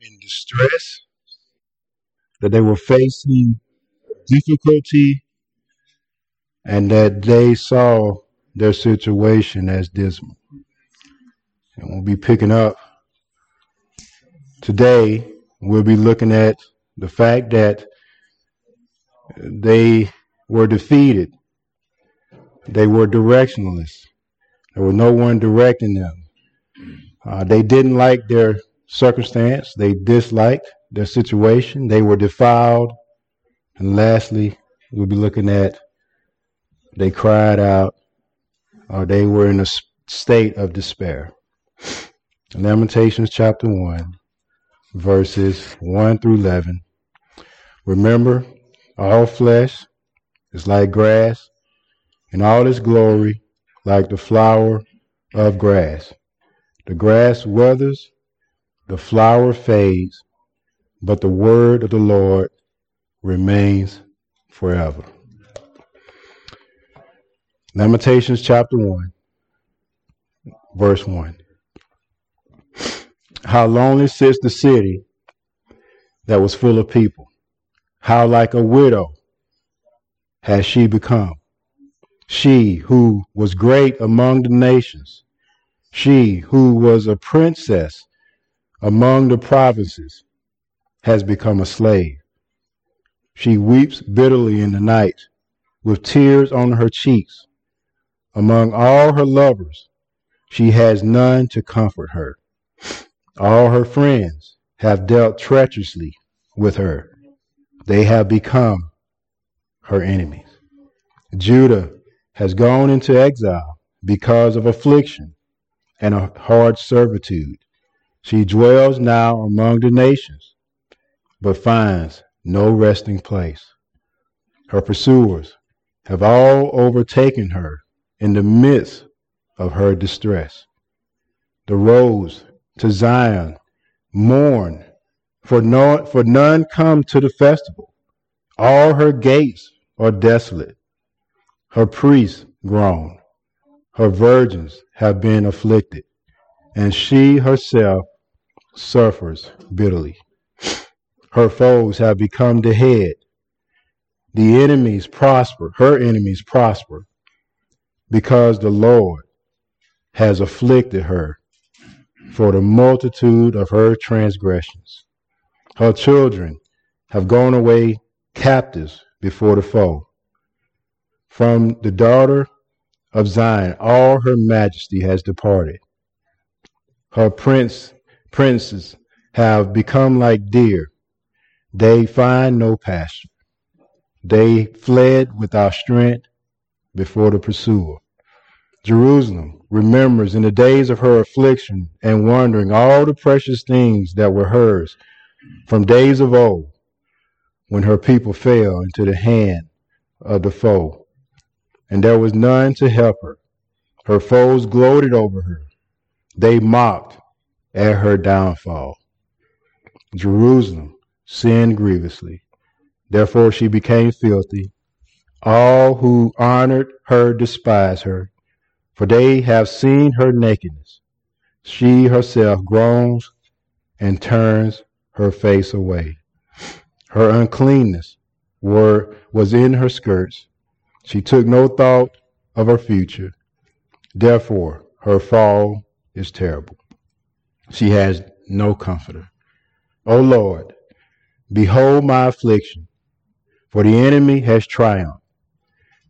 in distress, that they were facing difficulty, and that they saw their situation as dismal. And we'll be picking up today, we'll be looking at the fact that they were defeated. They were directionless. There was no one directing them. Uh, they didn't like their circumstance. They disliked their situation. They were defiled. And lastly, we'll be looking at they cried out or they were in a state of despair. Lamentations chapter 1, verses 1 through 11. Remember, all flesh is like grass, and all its glory like the flower of grass. The grass withers, the flower fades, but the word of the Lord remains forever. Lamentations chapter 1, verse 1. How lonely sits the city that was full of people. How like a widow has she become. She who was great among the nations she who was a princess among the provinces has become a slave. She weeps bitterly in the night with tears on her cheeks. Among all her lovers, she has none to comfort her. All her friends have dealt treacherously with her. They have become her enemies. Judah has gone into exile because of affliction and a hard servitude. She dwells now among the nations, but finds no resting place. Her pursuers have all overtaken her in the midst of her distress. The roads to Zion mourn, for, no, for none come to the festival. All her gates are desolate. Her priests groan her virgins have been afflicted, and she herself suffers bitterly. Her foes have become the head. The enemies prosper, her enemies prosper, because the Lord has afflicted her for the multitude of her transgressions. Her children have gone away captives before the foe. From the daughter of Zion, all her majesty has departed. Her prince, princes have become like deer. They find no pasture. They fled without strength before the pursuer. Jerusalem remembers in the days of her affliction and wandering all the precious things that were hers from days of old when her people fell into the hand of the foe and there was none to help her. Her foes gloated over her. They mocked at her downfall. Jerusalem sinned grievously. Therefore she became filthy. All who honored her despise her, for they have seen her nakedness. She herself groans and turns her face away. Her uncleanness were, was in her skirts, she took no thought of her future. Therefore, her fall is terrible. She has no comforter. O Lord, behold my affliction, for the enemy has triumphed.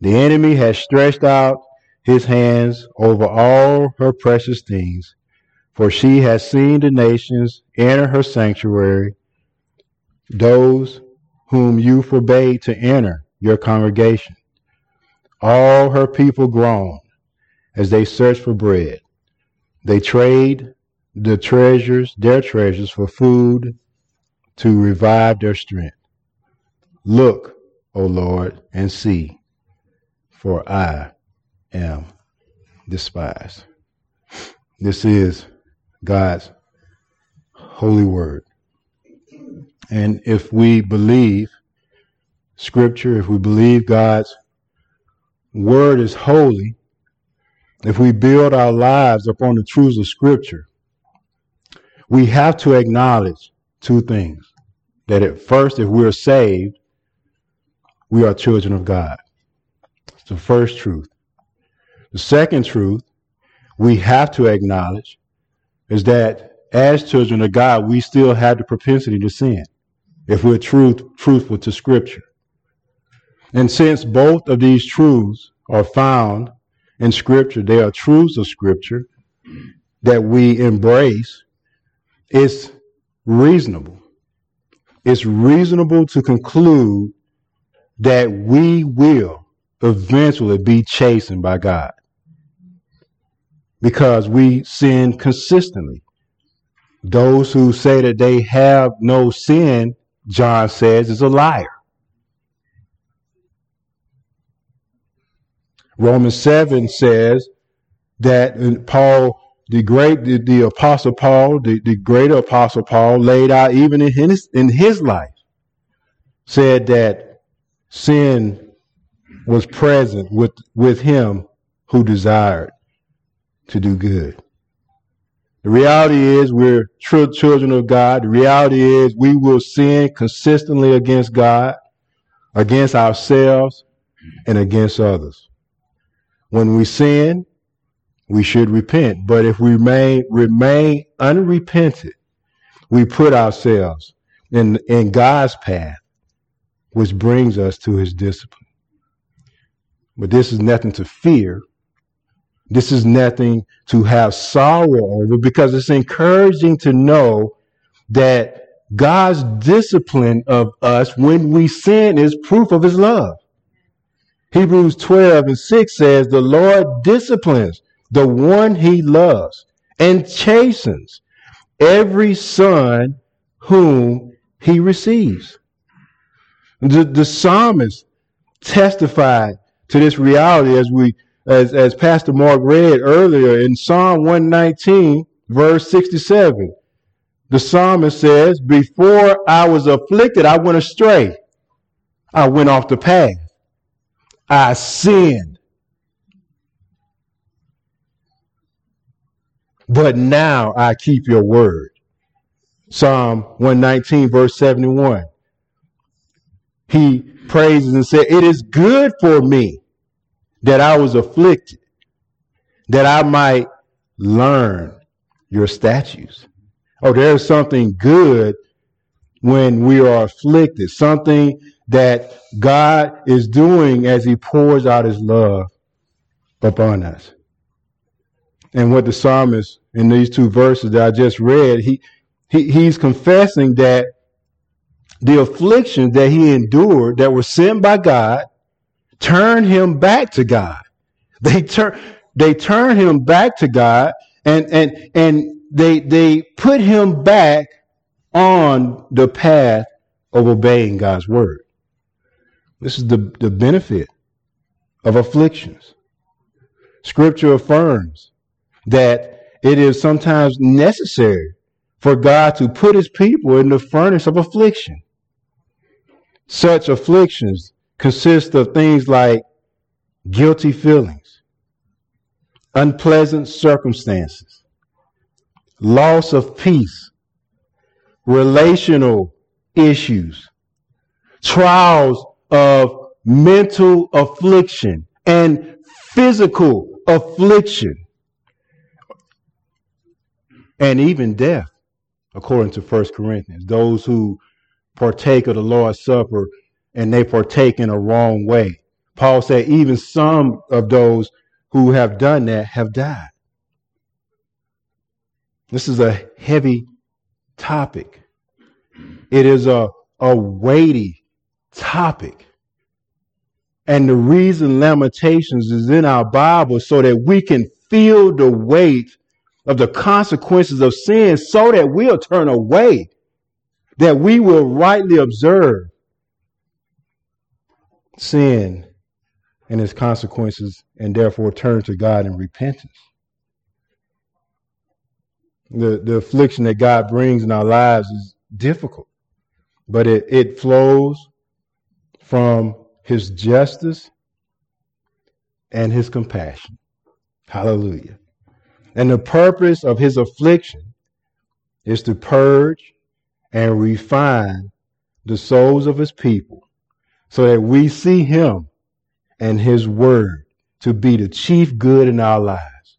The enemy has stretched out his hands over all her precious things, for she has seen the nations enter her sanctuary, those whom you forbade to enter your congregation. All her people groan as they search for bread. They trade the treasures, their treasures, for food to revive their strength. Look, O Lord, and see, for I am despised. This is God's holy word. And if we believe Scripture, if we believe God's word is holy, if we build our lives upon the truths of Scripture, we have to acknowledge two things. That at first, if we're saved, we are children of God. It's the first truth. The second truth we have to acknowledge is that as children of God, we still have the propensity to sin if we're truth, truthful to Scripture. And since both of these truths are found in Scripture, There are truths of Scripture that we embrace, it's reasonable. It's reasonable to conclude that we will eventually be chastened by God because we sin consistently. Those who say that they have no sin, John says, is a liar. Romans 7 says that uh, Paul, the great, the, the apostle Paul, the, the greater apostle Paul laid out even in his, in his life, said that sin was present with, with him who desired to do good. The reality is we're true children of God. The reality is we will sin consistently against God, against ourselves, and against others. When we sin, we should repent. But if we remain, remain unrepented, we put ourselves in, in God's path, which brings us to his discipline. But this is nothing to fear. This is nothing to have sorrow over because it's encouraging to know that God's discipline of us when we sin is proof of his love. Hebrews 12 and 6 says, The Lord disciplines the one he loves and chastens every son whom he receives. The, the psalmist testified to this reality as we as, as Pastor Mark read earlier in Psalm 119, verse 67. The psalmist says, Before I was afflicted, I went astray. I went off the path. I sinned. But now I keep your word. Psalm 119, verse 71. He praises and said, It is good for me that I was afflicted, that I might learn your statutes. Oh, there's something good when we are afflicted, something that God is doing as he pours out his love upon us. And what the psalmist in these two verses that I just read, he, he he's confessing that the afflictions that he endured that were sent by God turned him back to God. They turn they turn him back to God and and and they they put him back on the path of obeying God's word. This is the, the benefit of afflictions. Scripture affirms that it is sometimes necessary for God to put his people in the furnace of affliction. Such afflictions consist of things like guilty feelings, unpleasant circumstances, loss of peace, relational issues, trials of mental affliction, and physical affliction, and even death, according to 1 Corinthians. Those who partake of the Lord's Supper and they partake in a wrong way. Paul said even some of those who have done that have died. This is a heavy topic. It is a, a weighty topic. And the reason Lamentations is in our Bible so that we can feel the weight of the consequences of sin so that we'll turn away, that we will rightly observe sin and its consequences and therefore turn to God in repentance. The, the affliction that God brings in our lives is difficult, but it, it flows from his justice and his compassion. Hallelujah. And the purpose of his affliction is to purge and refine the souls of his people so that we see him and his word to be the chief good in our lives.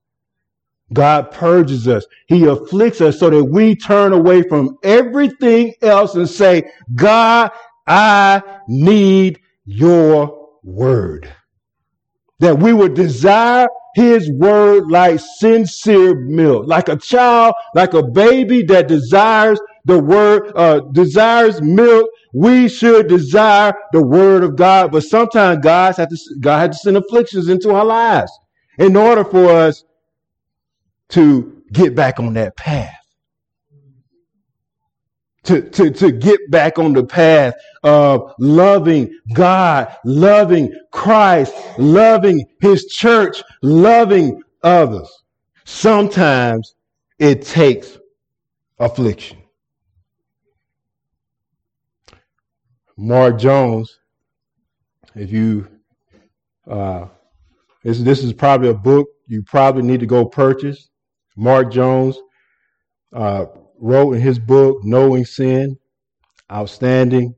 God purges us. He afflicts us so that we turn away from everything else and say, God, I need your word. That we would desire his word like sincere milk, like a child, like a baby that desires the word, uh, desires milk. We should desire the word of God. But sometimes God had to, God had to send afflictions into our lives in order for us to get back on that path. To, to, to get back on the path of loving God, loving Christ, loving his church, loving others. Sometimes it takes affliction. Mark Jones, if you, uh, this, this is probably a book you probably need to go purchase. Mark Jones uh, wrote in his book, Knowing Sin, outstanding.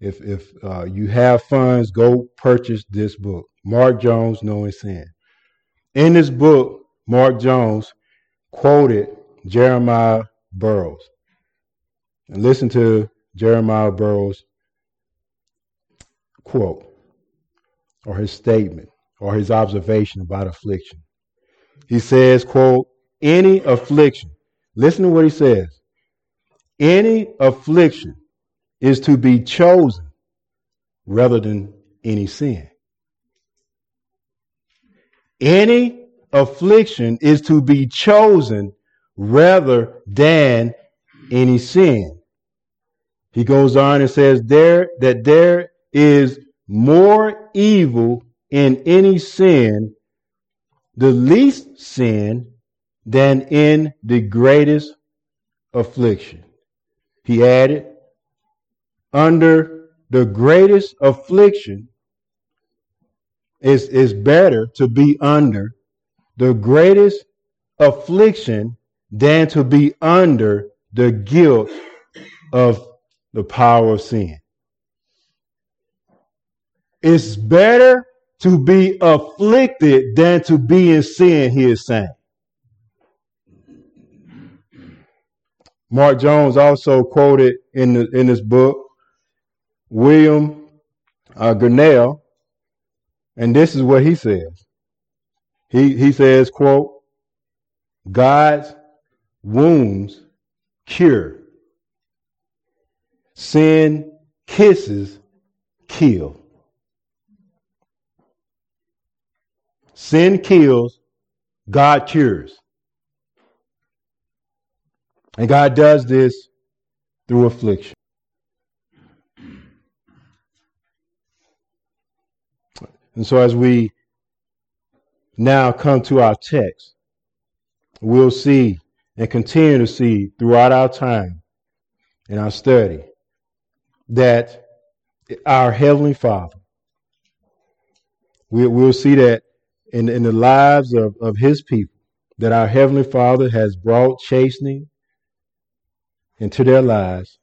If, if uh, you have funds, go purchase this book. Mark Jones, Knowing Sin. In this book, Mark Jones quoted Jeremiah Burroughs. And listen to Jeremiah Burroughs' quote, or his statement, or his observation about affliction. He says, quote, any affliction. Listen to what he says. Any affliction is to be chosen rather than any sin. Any affliction is to be chosen rather than any sin. He goes on and says there that there is more evil in any sin, the least sin than in the greatest affliction. He added, under the greatest affliction is, is better to be under the greatest affliction than to be under the guilt of the power of sin. It's better to be afflicted than to be in sin, he is saying. Mark Jones also quoted in the, in this book William uh, Gurnall, and this is what he says. He he says, "quote God's wounds cure, sin kisses kill." Sin kills, God cures. And God does this through affliction. And so as we now come to our text, we'll see and continue to see throughout our time in our study that our Heavenly Father, we, will see that in, in the lives of, of his people that our Heavenly Father has brought chastening into their lives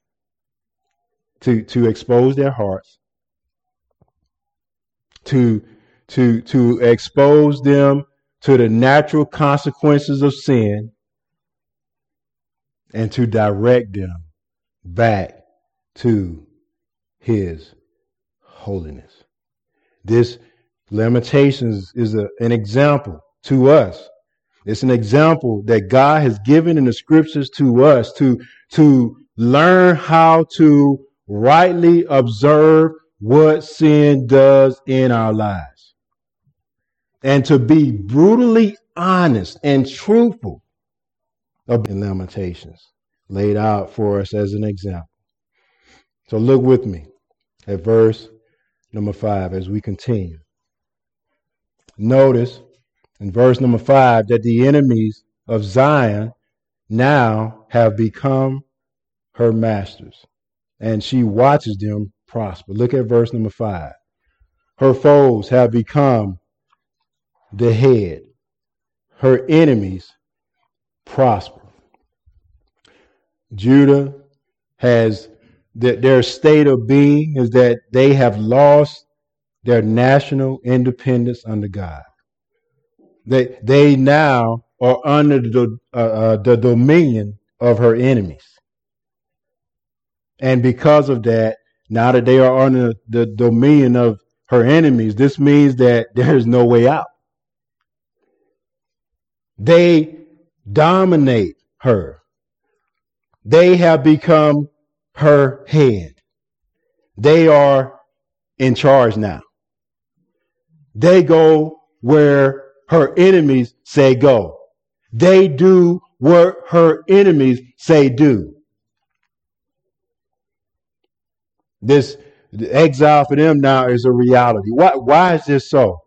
to, to expose their hearts, to, to, to expose them to the natural consequences of sin, and to direct them back to his holiness. This Lamentations is a, an example to us. It's an example that God has given in the scriptures to us to, to learn how to rightly observe what sin does in our lives and to be brutally honest and truthful in Lamentations laid out for us as an example. So look with me at verse number five as we continue. Notice in verse number five that the enemies of Zion now have become her masters, and she watches them prosper. Look at verse number five. Her foes have become the head, her enemies prosper. Judah has that their state of being is that they have lost their national independence under God. They they now are under the uh, uh, the dominion of her enemies, and because of that, now that they are under the dominion of her enemies, this means that there is no way out. They dominate her. They have become her head. They are in charge now. They go where her enemies say go. They do what her enemies say do. This exile for them now is a reality. Why, why is this so?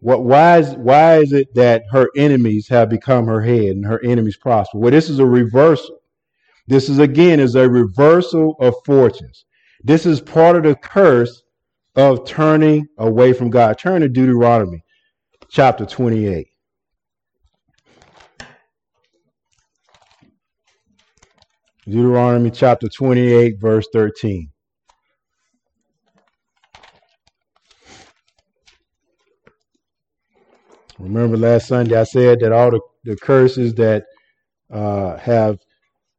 What, why, is, why is it that her enemies have become her head and her enemies prosper? Well, this is a reversal. This is again is a reversal of fortunes. This is part of the curse of turning away from God. Turn to Deuteronomy chapter 28. Deuteronomy chapter 28, verse 13. Remember last Sunday I said that all the, the curses that uh, have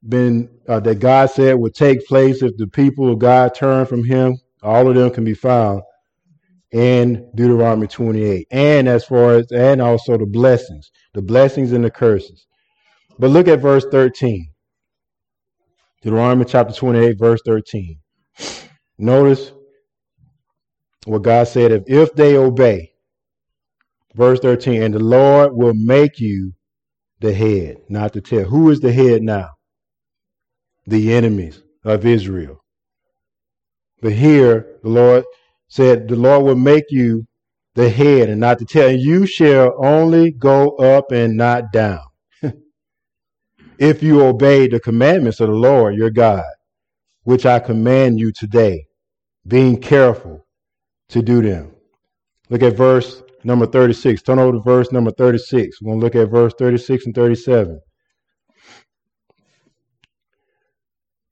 been, uh, that God said would take place if the people of God turn from Him, all of them can be found in Deuteronomy 28. And as far as, and also the blessings, the blessings and the curses. But look at verse 13. Deuteronomy chapter 28, verse 13. Notice what God said if, if they obey, verse 13, and the Lord will make you the head, not the tail. Who is the head now? The enemies of Israel. But here, the Lord said, The Lord will make you the head and not the tail. And you shall only go up and not down. if you obey the commandments of the Lord your God, which I command you today, being careful to do them. Look at verse number 36. Turn over to verse number 36. We're going to look at verse 36 and 37.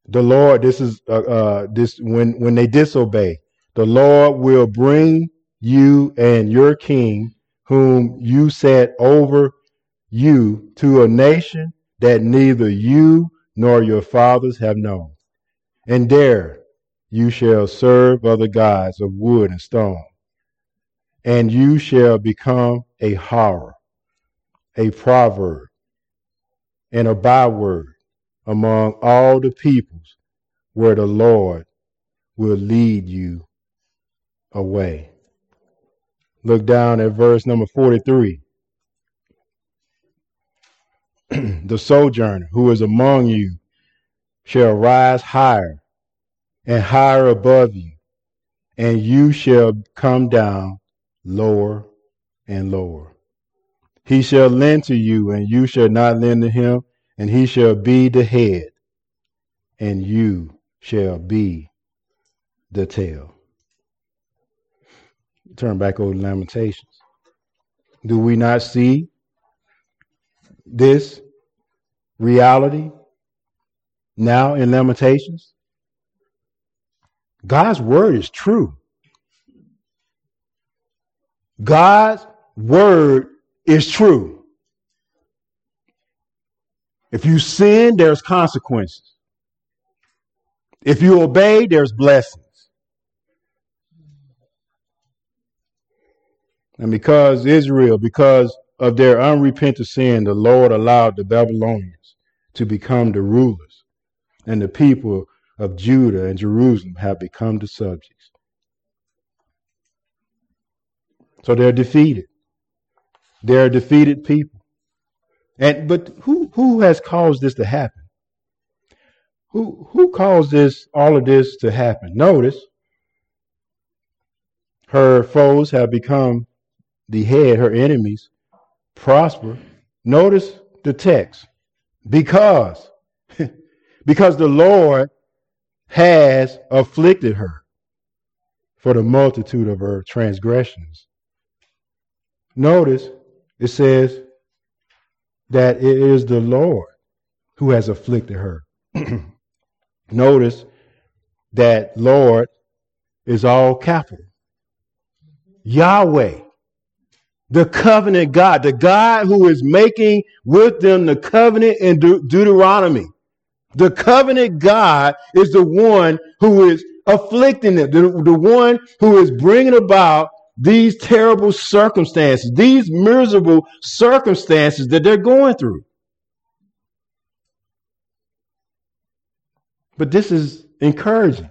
The Lord, this is uh, uh, this when when they disobey, the Lord will bring you and your king, whom you set over you, to a nation that neither you nor your fathers have known. And there you shall serve other gods of wood and stone and you shall become a horror, a proverb, and a byword among all the peoples where the Lord will lead you away. Look down at verse number 43. the sojourner who is among you shall rise higher and higher above you, and you shall come down lower and lower. He shall lend to you, and you shall not lend to him, and he shall be the head, and you shall be the tail. Turn back over to Lamentations. Do we not see this reality now in Lamentations? God's word is true. God's word is true. If you sin, there's consequences. If you obey, there's blessings. And because Israel, because of their unrepentant sin, the Lord allowed the Babylonians to become the rulers, and the people of Judah and Jerusalem have become the subjects. So they're defeated. They're defeated people. And but who who has caused this to happen? Who who caused this all of this to happen? Notice her foes have become the head, her enemies prosper. Notice the text. Because because the Lord has afflicted her for the multitude of her transgressions. Notice it says that it is the Lord who has afflicted her. Notice that Lord is all capital. Yahweh, the covenant God, the God who is making with them the covenant in De- Deuteronomy. The covenant God is the one who is afflicting them, the, the one who is bringing about these terrible circumstances, these miserable circumstances that they're going through. But this is encouraging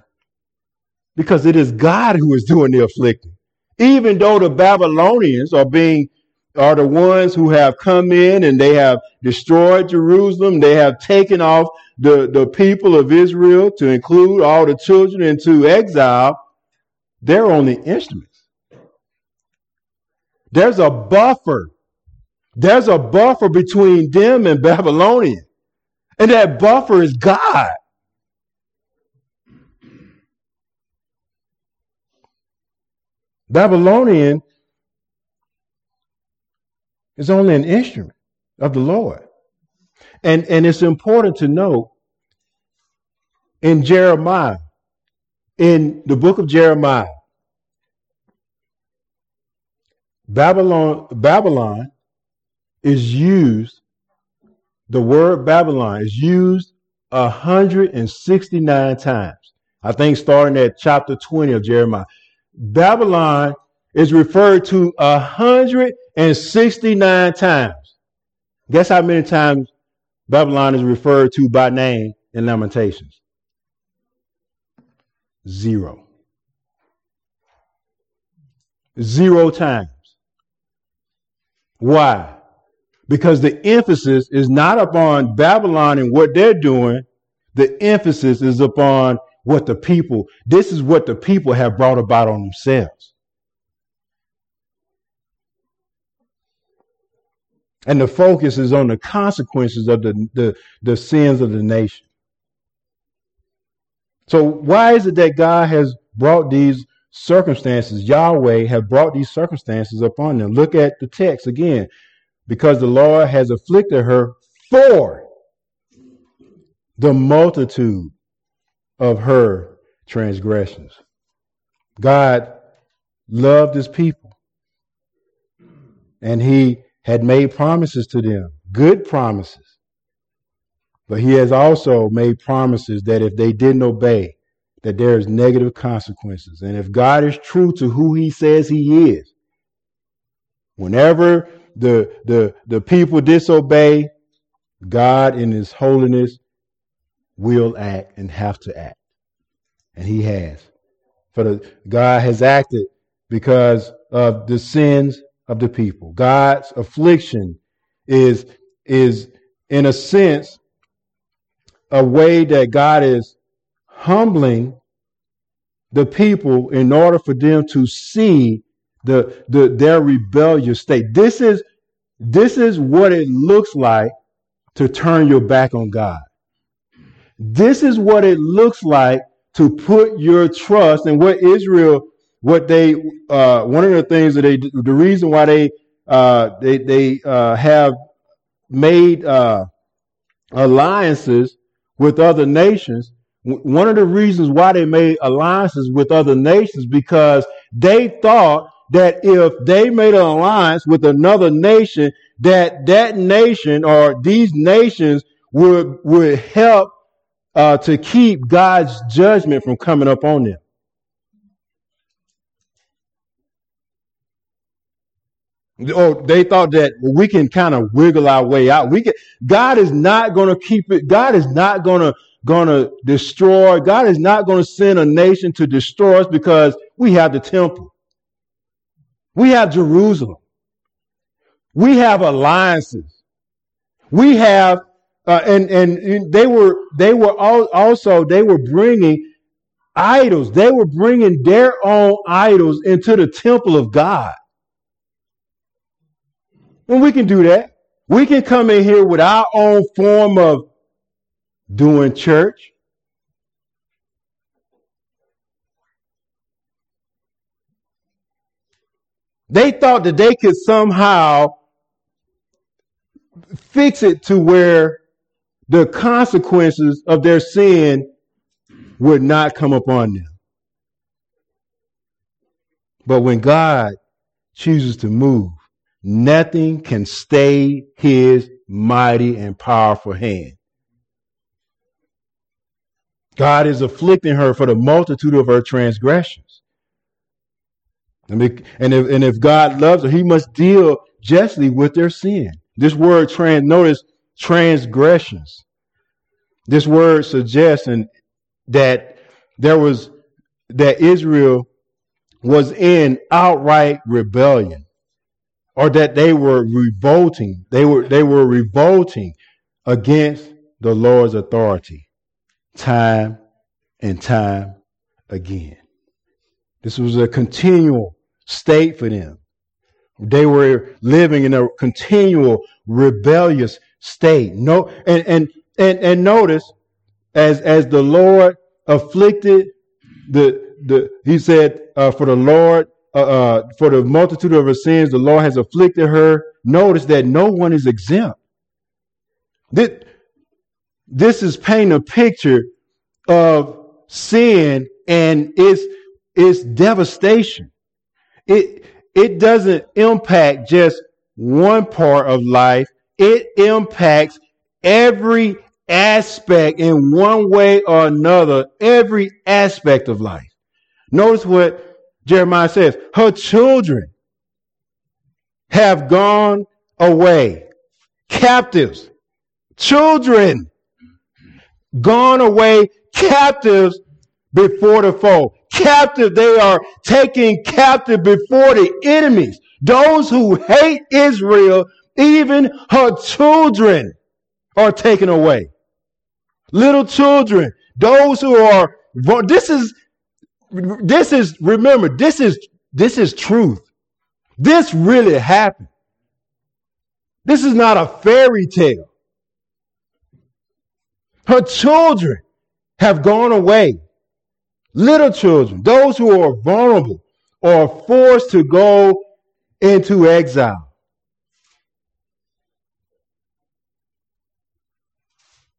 because it is God who is doing the afflicting. Even though the Babylonians are being are the ones who have come in and they have destroyed Jerusalem. They have taken off the, the people of Israel to include all the children into exile. They're only instruments. There's a buffer. There's a buffer between them and Babylonian. And that buffer is God. Babylonian is only an instrument of the Lord. And, and it's important to note in Jeremiah, in the book of Jeremiah, Babylon, Babylon is used, the word Babylon is used 169 times. I think starting at chapter 20 of Jeremiah. Babylon is referred to 169 times. Guess how many times Babylon is referred to by name in Lamentations? Zero. Zero times. Why? Because the emphasis is not upon Babylon and what they're doing. The emphasis is upon what the people, this is what the people have brought about on themselves. And the focus is on the consequences of the, the, the sins of the nation. So why is it that God has brought these circumstances, Yahweh have brought these circumstances upon them? Look at the text again. Because the Lord has afflicted her for the multitude of her transgressions. God loved his people and he had made promises to them, good promises. But he has also made promises that if they didn't obey, that there's negative consequences. And if God is true to who he says he is, whenever the, the, the people disobey, God in his holiness will act and have to act. And he has. For the, God has acted because of the sins of the people. God's affliction is, is in a sense, a way that God is humbling the people in order for them to see the, the their rebellious state. This is this is what it looks like to turn your back on God. This is what it looks like to put your trust and what Israel what they uh, one of the things that they the reason why they uh, they they uh, have made uh, alliances with other nations. One of the reasons why they made alliances with other nations because they thought that if they made an alliance with another nation, that that nation or these nations would would help uh, to keep God's judgment from coming up on them. Oh, they thought that we can kind of wiggle our way out. We can, God is not going to keep it. God is not going to, going to destroy. God is not going to send a nation to destroy us because we have the temple. We have Jerusalem. We have alliances. We have, uh, and, and they were, they were all, also, they were bringing idols. They were bringing their own idols into the temple of God. And we can do that. We can come in here with our own form of doing church. They thought that they could somehow fix it to where the consequences of their sin would not come upon them. But when God chooses to move, nothing can stay his mighty and powerful hand. God is afflicting her for the multitude of her transgressions. And if, and if God loves her, he must deal justly with their sin. This word trans, notice transgressions. This word suggests that there was, that Israel was in outright rebellion or that they were revolting. They were, they were revolting against the Lord's authority time and time again. This was a continual state for them. They were living in a continual rebellious state. No, and, and, and, and notice as, as the Lord afflicted the, the, he said, uh, for the Lord, uh, uh, for the multitude of her sins, the Lord has afflicted her. Notice that no one is exempt. This, this is painting a picture of sin and its, its devastation. It, it doesn't impact just one part of life. It impacts every aspect in one way or another, every aspect of life. Notice what Jeremiah says. Her children have gone away. Captives. Children gone away captives before the foe. Captive, they are taken captive before the enemies. Those who hate Israel, even her children are taken away. Little children, those who are, this is, this is, remember, this is, this is truth. This really happened. This is not a fairy tale. Her children have gone away. Little children, those who are vulnerable, are forced to go into exile.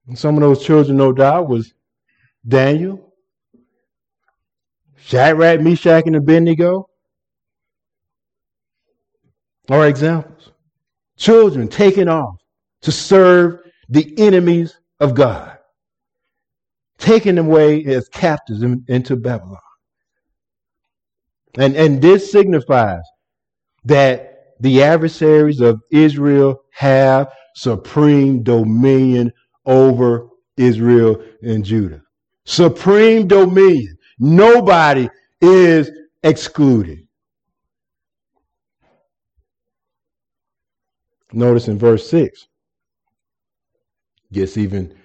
And some of those children, no doubt, was Daniel, Shadrach, Meshach, and Abednego. Are examples. Children taken off to serve the enemies of God taken away as captives in, into Babylon. And, and this signifies that the adversaries of Israel have supreme dominion over Israel and Judah. Supreme dominion. Nobody is excluded. Notice in verse 6, gets even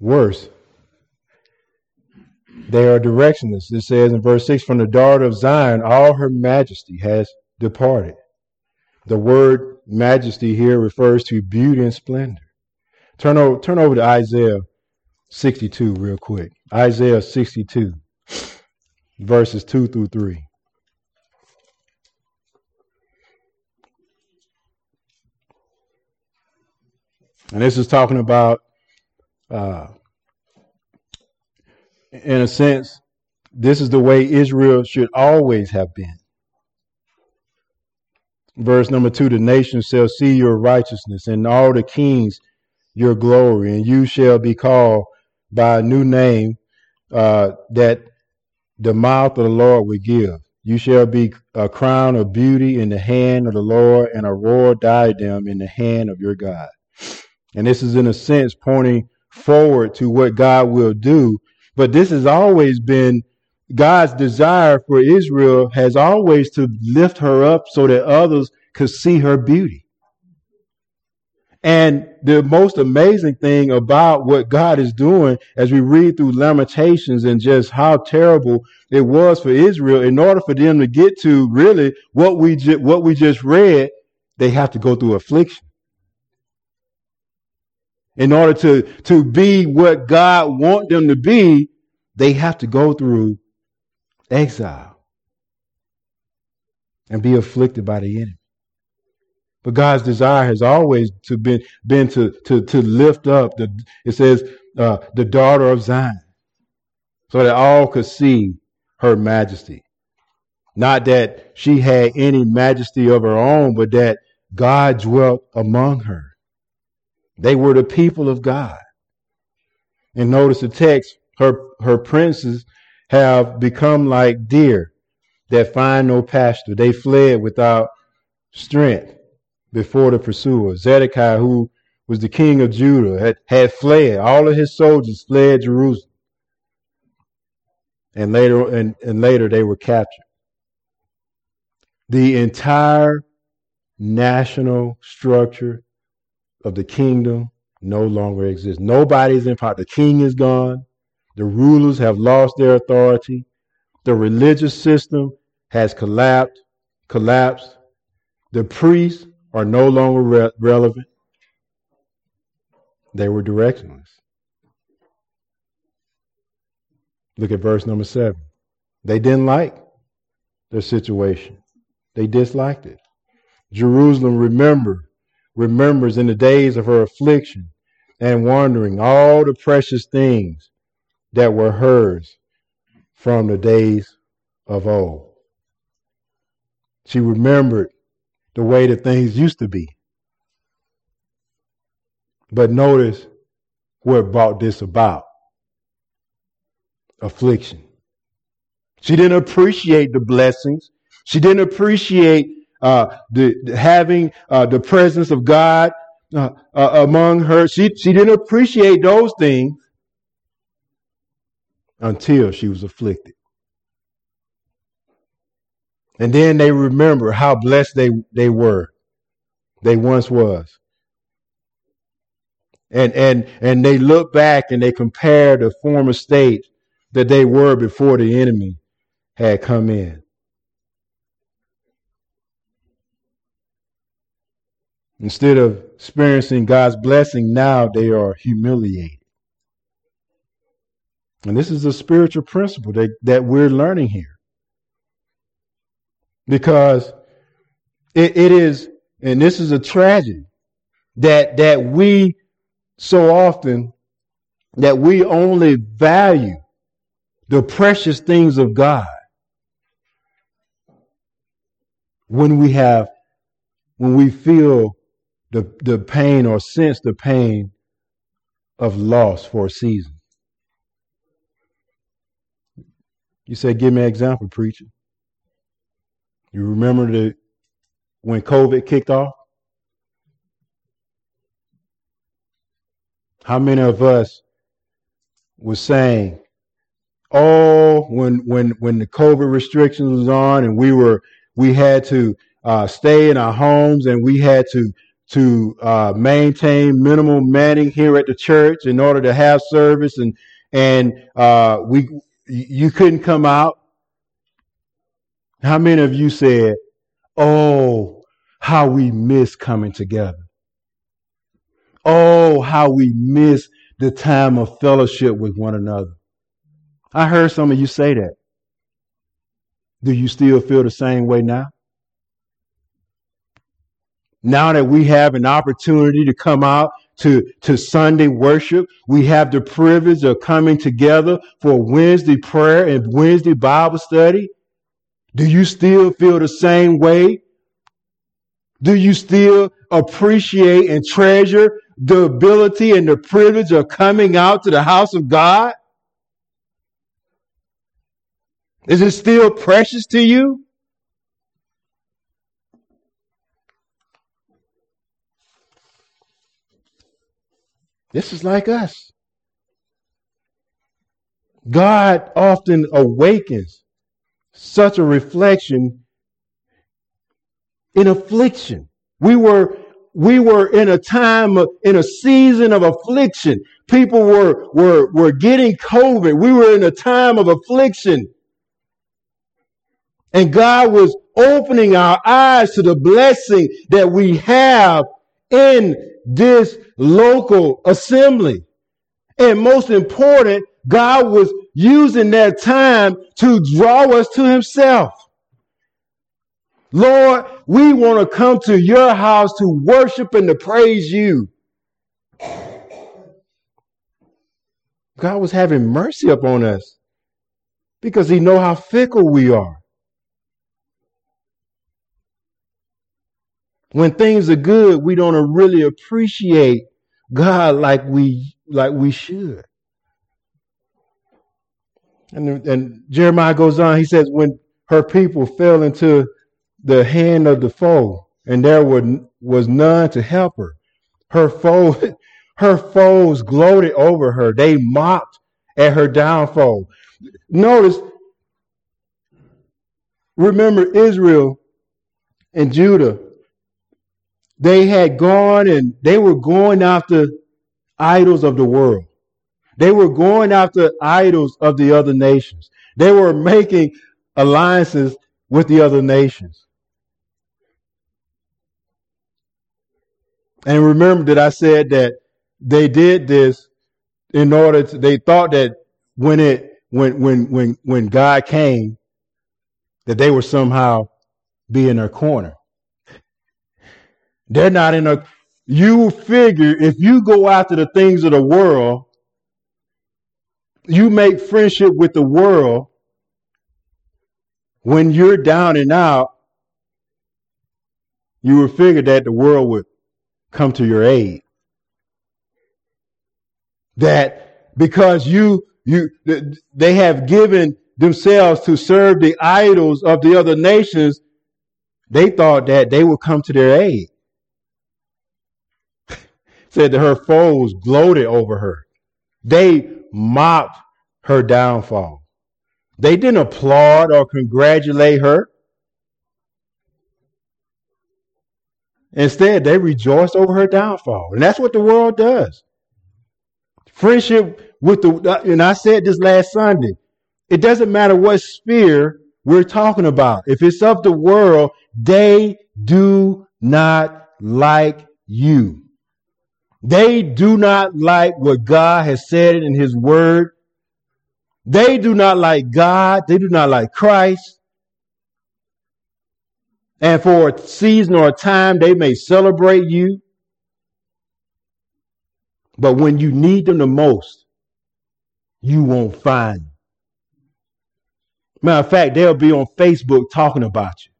worse. They are directionless. It says in verse 6 From the daughter of Zion, all her majesty has departed. The word majesty here refers to beauty and splendor. Turn over, turn over to Isaiah 62 real quick. Isaiah 62, verses 2 through 3. And this is talking about uh, in a sense, this is the way Israel should always have been. Verse number two the nations shall see your righteousness, and all the kings your glory, and you shall be called by a new name uh, that the mouth of the Lord will give. You shall be a crown of beauty in the hand of the Lord, and a royal diadem in the hand of your God. And this is, in a sense, pointing forward to what God will do but this has always been God's desire for Israel has always to lift her up so that others could see her beauty. And the most amazing thing about what God is doing as we read through Lamentations and just how terrible it was for Israel, in order for them to get to really what we, ju- what we just read, they have to go through affliction in order to, to be what God wants them to be, they have to go through exile and be afflicted by the enemy. But God's desire has always to been, been to, to, to lift up the, it says, uh, the daughter of Zion. so that all could see her majesty. Not that she had any majesty of her own, but that God dwelt among her. They were the people of God. And notice the text, her, her princes have become like deer that find no pasture. They fled without strength before the pursuer. Zedekiah, who was the king of Judah, had, had fled. All of his soldiers fled Jerusalem. And later, and, and later they were captured. The entire national structure of the kingdom no longer exists. Nobody's in power. The king is gone. The rulers have lost their authority. The religious system has collapsed. Collapsed. The priests are no longer re- relevant. They were directionless. Look at verse number seven. They didn't like their situation. They disliked it. Jerusalem remembered, remembers in the days of her affliction and wandering all the precious things that were hers from the days of old. She remembered the way that things used to be. But notice what brought this about affliction. She didn't appreciate the blessings. She didn't appreciate uh, the, the, having uh, the presence of God uh, uh, among her. She, she didn't appreciate those things until she was afflicted. And then they remember how blessed they, they were. They once was. And, and, and they look back and they compare the former state that they were before the enemy had come in. Instead of experiencing God's blessing now, they are humiliated. And this is a spiritual principle that, that we're learning here. Because it, it is, and this is a tragedy, that that we so often that we only value the precious things of God when we have when we feel the, the pain or sense the pain of loss for a season. You say, give me an example, preacher. You remember the when COVID kicked off? How many of us were saying, "Oh, when when when the COVID restrictions was on, and we were we had to uh, stay in our homes, and we had to to uh, maintain minimal manning here at the church in order to have service and and uh, we you couldn't come out how many of you said oh how we miss coming together oh how we miss the time of fellowship with one another. I heard some of you say that. Do you still feel the same way now? Now that we have an opportunity to come out to, to Sunday worship, we have the privilege of coming together for Wednesday prayer and Wednesday Bible study. Do you still feel the same way? Do you still appreciate and treasure the ability and the privilege of coming out to the house of God? Is it still precious to you? This is like us. God often awakens such a reflection in affliction. We were we were in a time of, in a season of affliction. People were were were getting COVID. We were in a time of affliction. And God was opening our eyes to the blessing that we have in this local assembly. And most important, God was using that time to draw us to himself. Lord, we want to come to your house to worship and to praise you. God was having mercy upon us Because he know how fickle we are. When things are good, we don't really appreciate God like we like we should. And, and Jeremiah goes on, he says, when her people fell into the hand of the foe, and there were, was none to help her, her foe, her foes gloated over her. They mocked at her downfall. Notice, remember Israel and Judah, they had gone and they were going after idols of the world. They were going after idols of the other nations. They were making alliances with the other nations. And remember that I said that they did this in order to, they thought that when it, when, when, when, when God came, that they were somehow be in their corner. They're not in a, you figure if you go after the things of the world, you make friendship with the world when you're down and out, you would figure that the world would come to your aid. That because you, you, they have given themselves to serve the idols of the other nations, they thought that they would come to their aid. Said that her foes gloated over her. They mocked her downfall. They didn't applaud or congratulate her. Instead, they rejoiced over her downfall. And that's what the world does. Friendship with the, and I said this last Sunday, it doesn't matter what sphere we're talking about. If it's of the world, they do not like you. They do not like what God has said in his word. They do not like God. They do not like Christ. And for a season or a time, they may celebrate you. But when you need them the most, you won't find them. Matter of fact, they'll be on Facebook talking about you.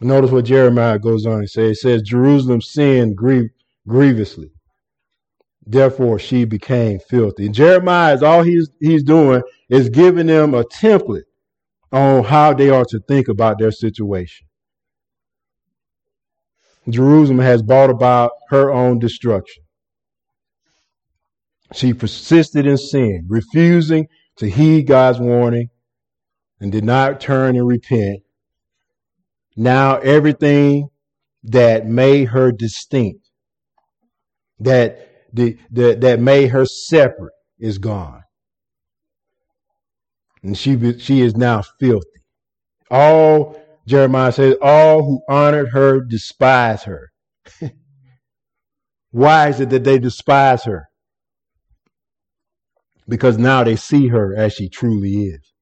Notice what Jeremiah goes on and says. It says, Jerusalem sinned grievously. Therefore, she became filthy. And Jeremiah is all he's, he's doing is giving them a template on how they are to think about their situation. Jerusalem has brought about her own destruction. She persisted in sin, refusing to heed God's warning and did not turn and repent now everything that made her distinct, that the, the that made her separate, is gone, and she she is now filthy. All Jeremiah says, all who honored her despise her. Why is it that they despise her? Because now they see her as she truly is.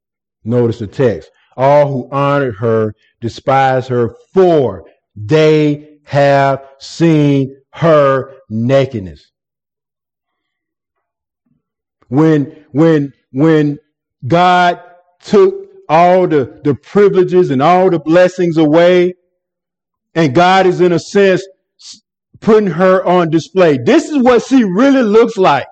Notice the text. All who honored her despise her, for they have seen her nakedness. When, when, when God took all the, the privileges and all the blessings away, and God is in a sense putting her on display. This is what she really looks like.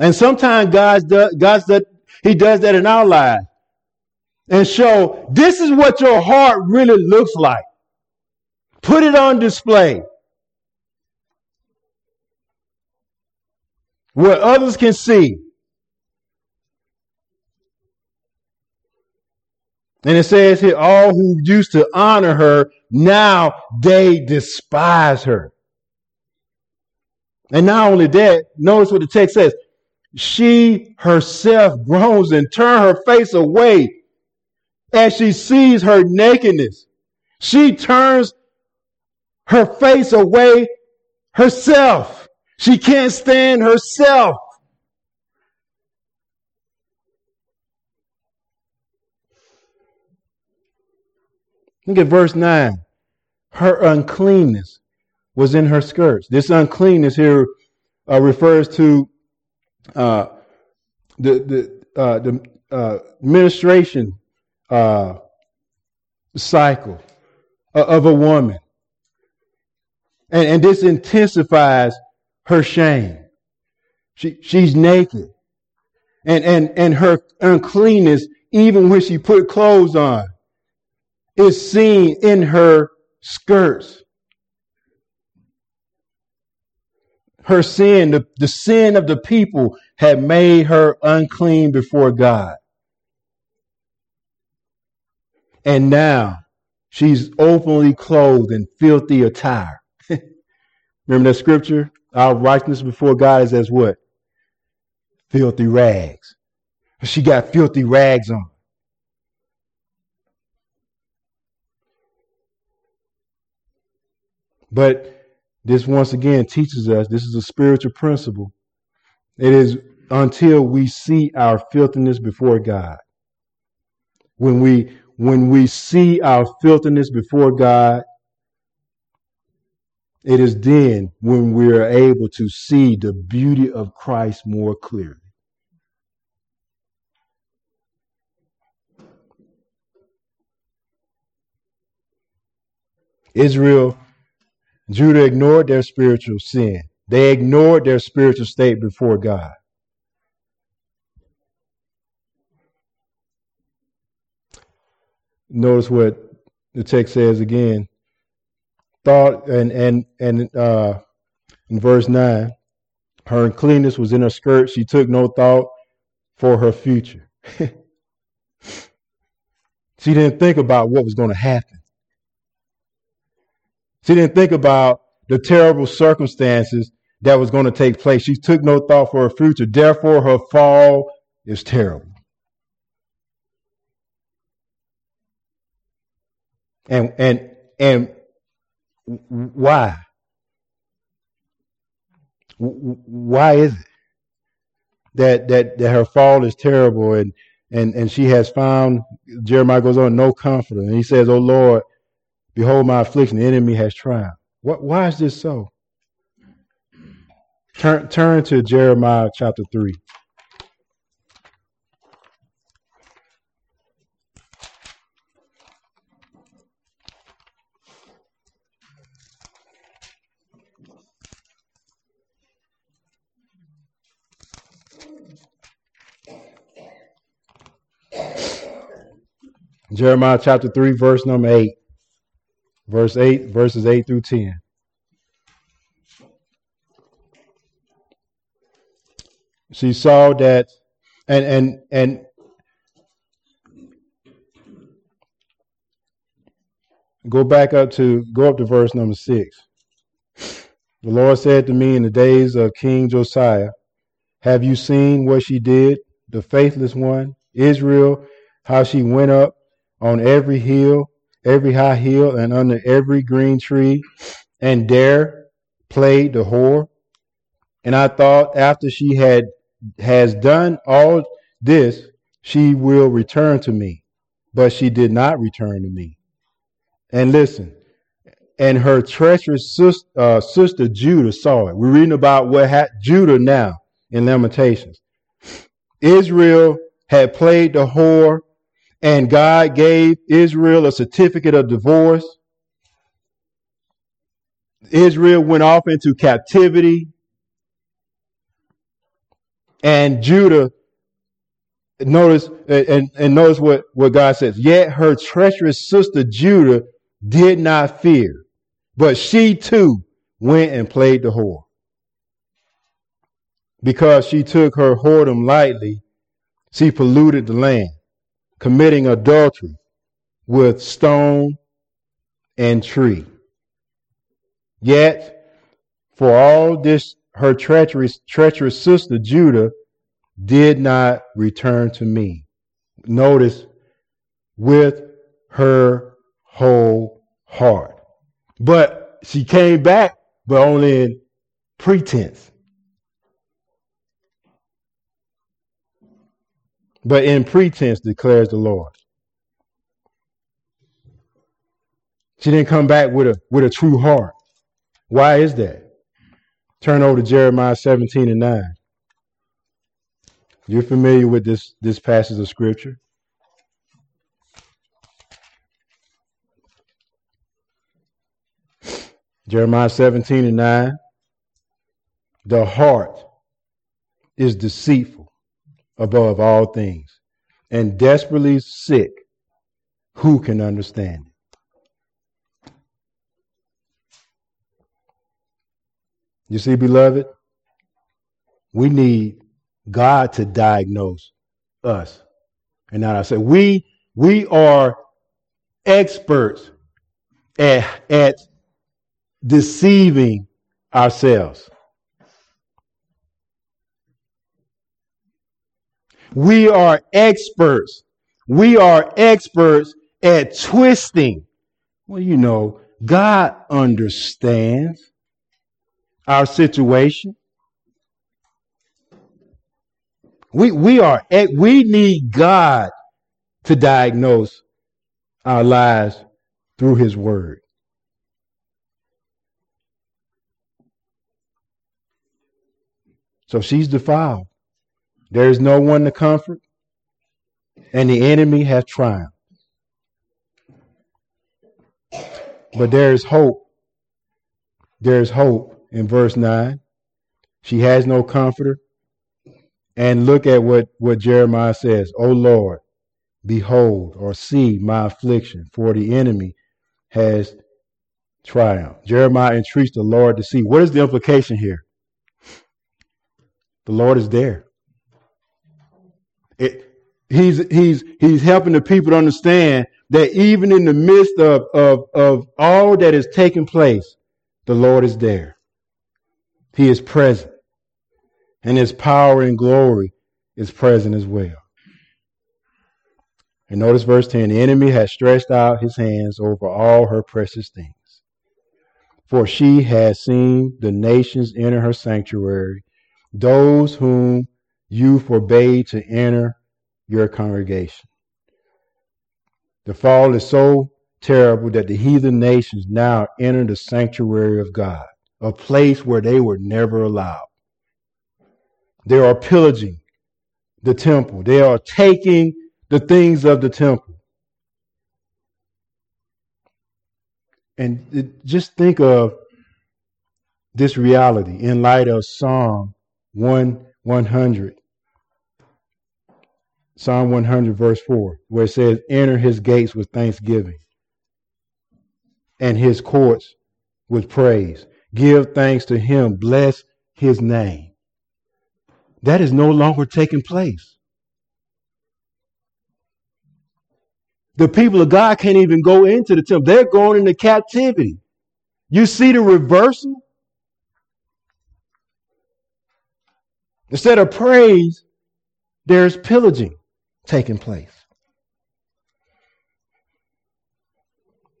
And sometimes God's does, he does that in our lives. And show this is what your heart really looks like. Put it on display. Where others can see. And it says here, all who used to honor her, now they despise her. And not only that, notice what the text says she herself groans and turn her face away as she sees her nakedness. She turns her face away herself. She can't stand herself. Look at verse 9. Her uncleanness was in her skirts. This uncleanness here uh, refers to uh, the the uh, the uh, uh, cycle of a woman, and and this intensifies her shame. She she's naked, and and and her uncleanness, even when she put clothes on, is seen in her skirts. Her sin, the, the sin of the people had made her unclean before God. And now she's openly clothed in filthy attire. Remember that scripture? Our righteousness before God is as what? Filthy rags. She got filthy rags on. But this once again teaches us this is a spiritual principle. It is until we see our filthiness before God. When we when we see our filthiness before God, it is then when we are able to see the beauty of Christ more clearly. Israel Judah ignored their spiritual sin. They ignored their spiritual state before God. Notice what the text says again. Thought and and and uh, in verse nine, her uncleanness was in her skirt. She took no thought for her future. she didn't think about what was going to happen. She didn't think about the terrible circumstances that was going to take place. She took no thought for her future. Therefore, her fall is terrible. And and and why? Why is it that that that her fall is terrible and and and she has found Jeremiah goes on no comforter and he says, "Oh Lord, Behold, my affliction, the enemy has triumphed. What, why is this so? Turn, turn to Jeremiah chapter 3. Jeremiah chapter 3, verse number 8 verse 8, verses 8 through 10. She saw that and and and go back up to go up to verse number 6. The Lord said to me in the days of King Josiah, Have you seen what she did, the faithless one, Israel, how she went up on every hill every high hill and under every green tree, and there played the whore. And I thought after she had has done all this, she will return to me. But she did not return to me. And listen, and her treacherous sister, uh, sister Judah saw it. We're reading about what happened Judah now in Lamentations. Israel had played the whore and God gave Israel a certificate of divorce. Israel went off into captivity. And Judah, notice, and, and notice what, what God says. Yet her treacherous sister Judah did not fear, but she too went and played the whore. Because she took her whoredom lightly, she polluted the land committing adultery with stone and tree. Yet, for all this, her treacherous, treacherous sister Judah did not return to me. Notice, with her whole heart. But she came back, but only in pretense. But in pretense declares the Lord. She didn't come back with a with a true heart. Why is that? Turn over to Jeremiah 17 and 9. You're familiar with this, this passage of scripture. Jeremiah 17 and 9. The heart is deceitful above all things and desperately sick. Who can understand it? You see, beloved, we need God to diagnose us. And now I say we we are experts at, at deceiving ourselves. We are experts. We are experts at twisting. Well, you know, God understands our situation. We, we are, we need God to diagnose our lives through his word. So she's defiled. There is no one to comfort, and the enemy has triumphed. But there is hope. There is hope in verse 9. She has no comforter. And look at what, what Jeremiah says. O Lord, behold or see my affliction, for the enemy has triumphed. Jeremiah entreats the Lord to see. What is the implication here? The Lord is there. He's, he's, he's helping the people to understand that even in the midst of, of, of all that is taking place, the Lord is there. He is present and his power and glory is present as well. And notice verse 10 the enemy has stretched out his hands over all her precious things. For she has seen the nations enter her sanctuary, those whom you forbade to enter your congregation. The fall is so terrible that the heathen nations now enter the sanctuary of God, a place where they were never allowed. They are pillaging the temple. They are taking the things of the temple. And just think of this reality in light of Psalm 1 100. Psalm 100, verse 4, where it says, Enter his gates with thanksgiving and his courts with praise. Give thanks to him. Bless his name. That is no longer taking place. The people of God can't even go into the temple. They're going into captivity. You see the reversal? Instead of praise, there's pillaging taking place.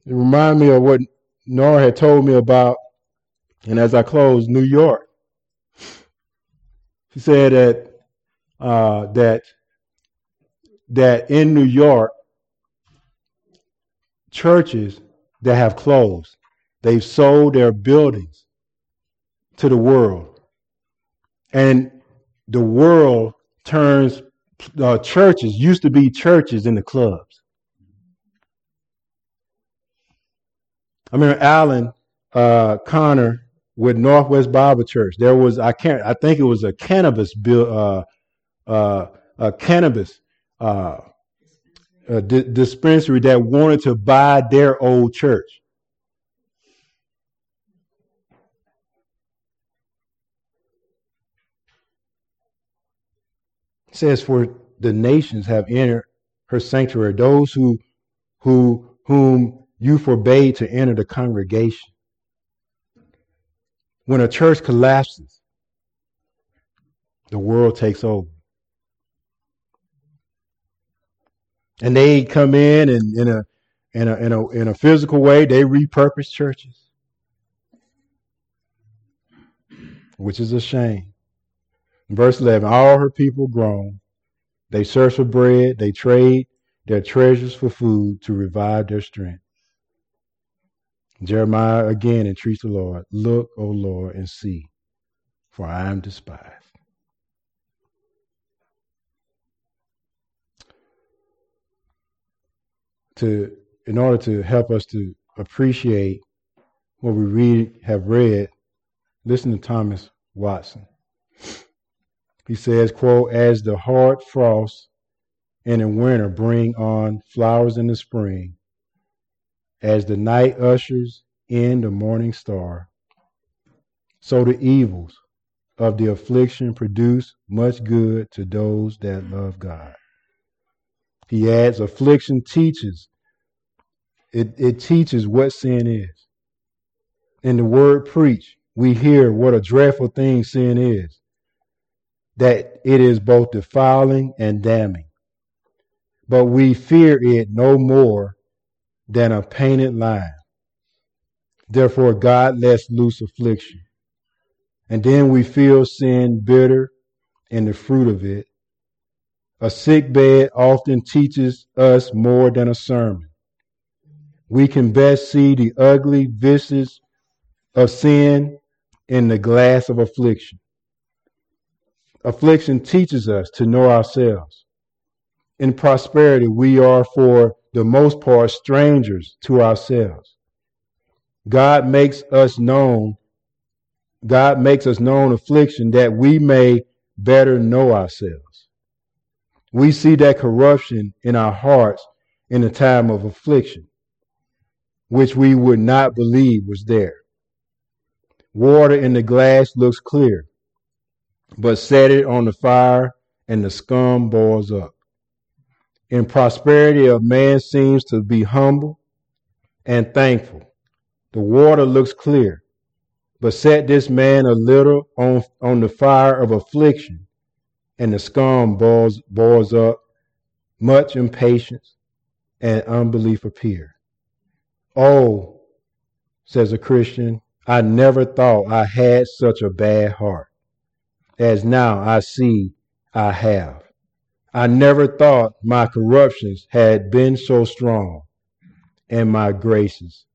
It reminded me of what Nora had told me about, and as I close, New York. She said that uh, that that in New York, churches that have closed, they've sold their buildings to the world, and the world turns uh, churches used to be churches in the clubs. I remember Alan uh, Connor with Northwest Bible Church. There was I can't I think it was a cannabis bill uh, uh, a cannabis uh, a di- dispensary that wanted to buy their old church. Says for the nations have entered her sanctuary those who who whom you forbade to enter the congregation when a church collapses, the world takes over. And they come in and in a in a in a in a physical way, they repurpose churches. Which is a shame. Verse 11, all her people groan. They search for bread, they trade their treasures for food to revive their strength. Jeremiah again entreats the Lord, Look, O Lord, and see, for I am despised. To, in order to help us to appreciate what we read, have read, listen to Thomas Watson. He says, quote, as the hard frost in the winter bring on flowers in the spring, as the night ushers in the morning star, so the evils of the affliction produce much good to those that love God. He adds, affliction teaches. It, it teaches what sin is. In the word preach, we hear what a dreadful thing sin is. That it is both defiling and damning. But we fear it no more than a painted line. Therefore, God lets loose affliction. And then we feel sin bitter and the fruit of it. A sick bed often teaches us more than a sermon. We can best see the ugly visage of sin in the glass of affliction. Affliction teaches us to know ourselves. In prosperity, we are for the most part strangers to ourselves. God makes us known, God makes us known affliction that we may better know ourselves. We see that corruption in our hearts in a time of affliction, which we would not believe was there. Water in the glass looks clear, but set it on the fire and the scum boils up. In prosperity, a man seems to be humble and thankful. The water looks clear, but set this man a little on, on the fire of affliction, and the scum boils, boils up. Much impatience and unbelief appear. Oh, says a Christian, I never thought I had such a bad heart, as now I see I have. I never thought my corruptions had been so strong and my graces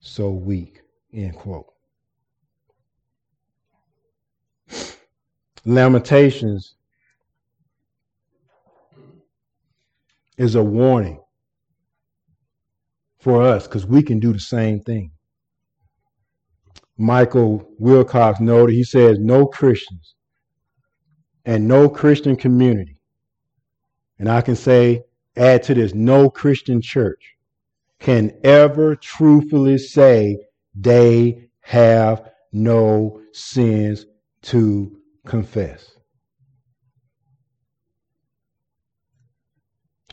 so weak. End quote. Lamentations is a warning for us because we can do the same thing. Michael Wilcox noted, he says, no Christians and no Christian community and I can say, add to this, no Christian church can ever truthfully say they have no sins to confess.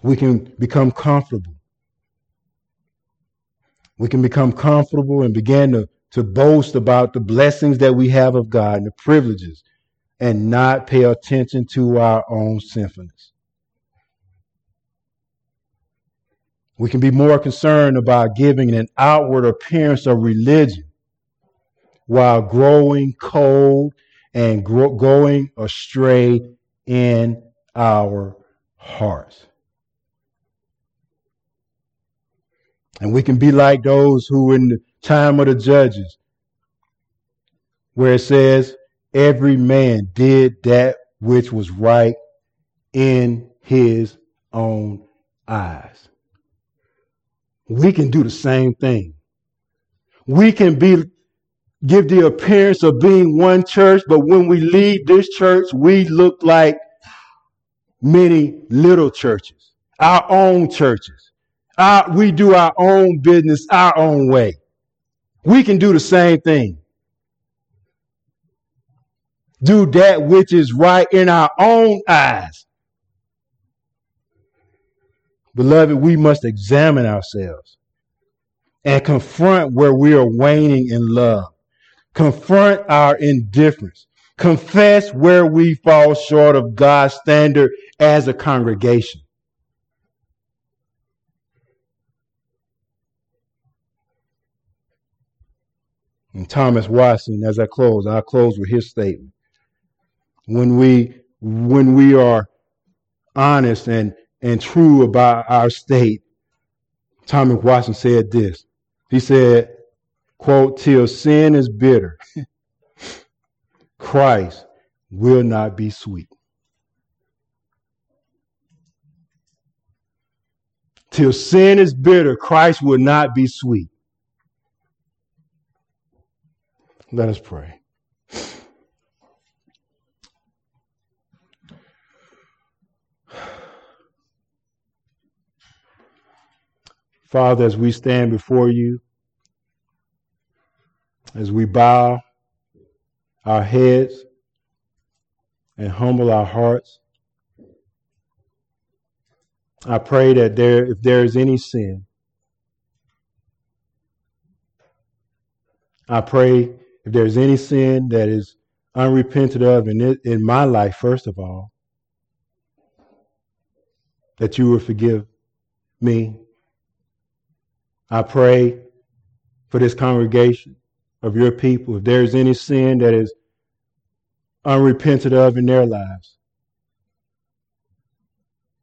We can become comfortable. We can become comfortable and begin to, to boast about the blessings that we have of God and the privileges and not pay attention to our own sinfulness. We can be more concerned about giving an outward appearance of religion while growing cold and going astray in our hearts. And we can be like those who, in the time of the judges, where it says, every man did that which was right in his own eyes we can do the same thing. We can be give the appearance of being one church, but when we leave this church, we look like many little churches, our own churches. Our, we do our own business our own way. We can do the same thing. Do that which is right in our own eyes. Beloved, we must examine ourselves and confront where we are waning in love. Confront our indifference. Confess where we fall short of God's standard as a congregation. And Thomas Watson, as I close, I'll close with his statement. When we when we are honest and and true about our state, Thomas Watson said this. He said, quote, till sin is bitter, Christ will not be sweet. Till sin is bitter, Christ will not be sweet. Let us pray. Father, as we stand before you, as we bow our heads and humble our hearts, I pray that there, if there is any sin, I pray if there's any sin that is unrepented of in, it, in my life, first of all, that you will forgive me. I pray for this congregation of your people. If there's any sin that is unrepented of in their lives,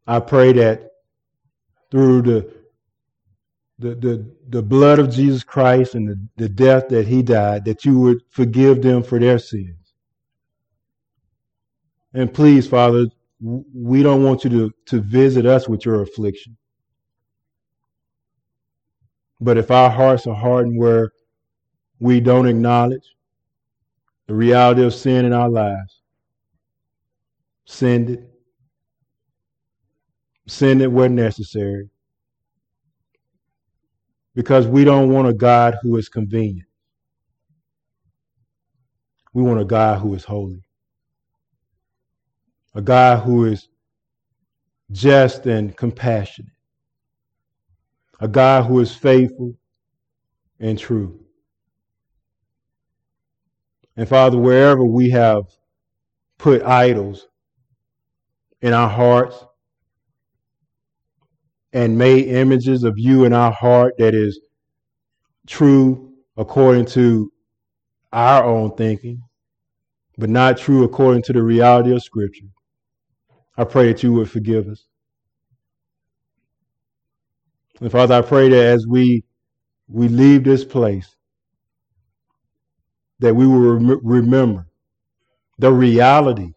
I pray that through the the, the, the blood of Jesus Christ and the, the death that he died, that you would forgive them for their sins. And please, Father, we don't want you to, to visit us with your affliction. But if our hearts are hardened where we don't acknowledge the reality of sin in our lives, send it. Send it where necessary. Because we don't want a God who is convenient. We want a God who is holy. A God who is just and compassionate. A God who is faithful and true. And Father, wherever we have put idols in our hearts and made images of you in our heart that is true according to our own thinking, but not true according to the reality of Scripture, I pray that you would forgive us. And Father, I pray that as we we leave this place, that we will rem- remember the reality,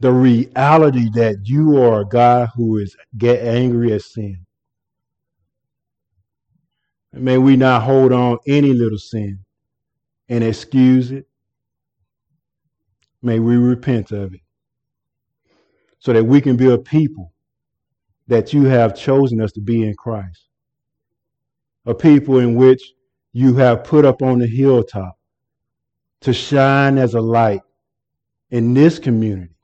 the reality that you are a God who is get angry at sin. And may we not hold on any little sin and excuse it. May we repent of it so that we can be a people that you have chosen us to be in Christ. A people in which you have put up on the hilltop to shine as a light in this community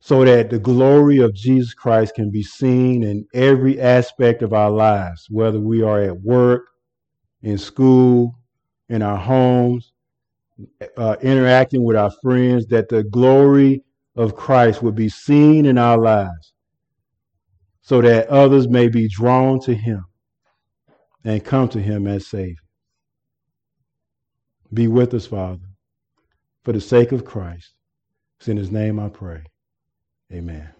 so that the glory of Jesus Christ can be seen in every aspect of our lives, whether we are at work, in school, in our homes, uh, interacting with our friends, that the glory of Christ would be seen in our lives so that others may be drawn to him and come to him as Savior. Be with us, Father, for the sake of Christ. It's in his name I pray. Amen.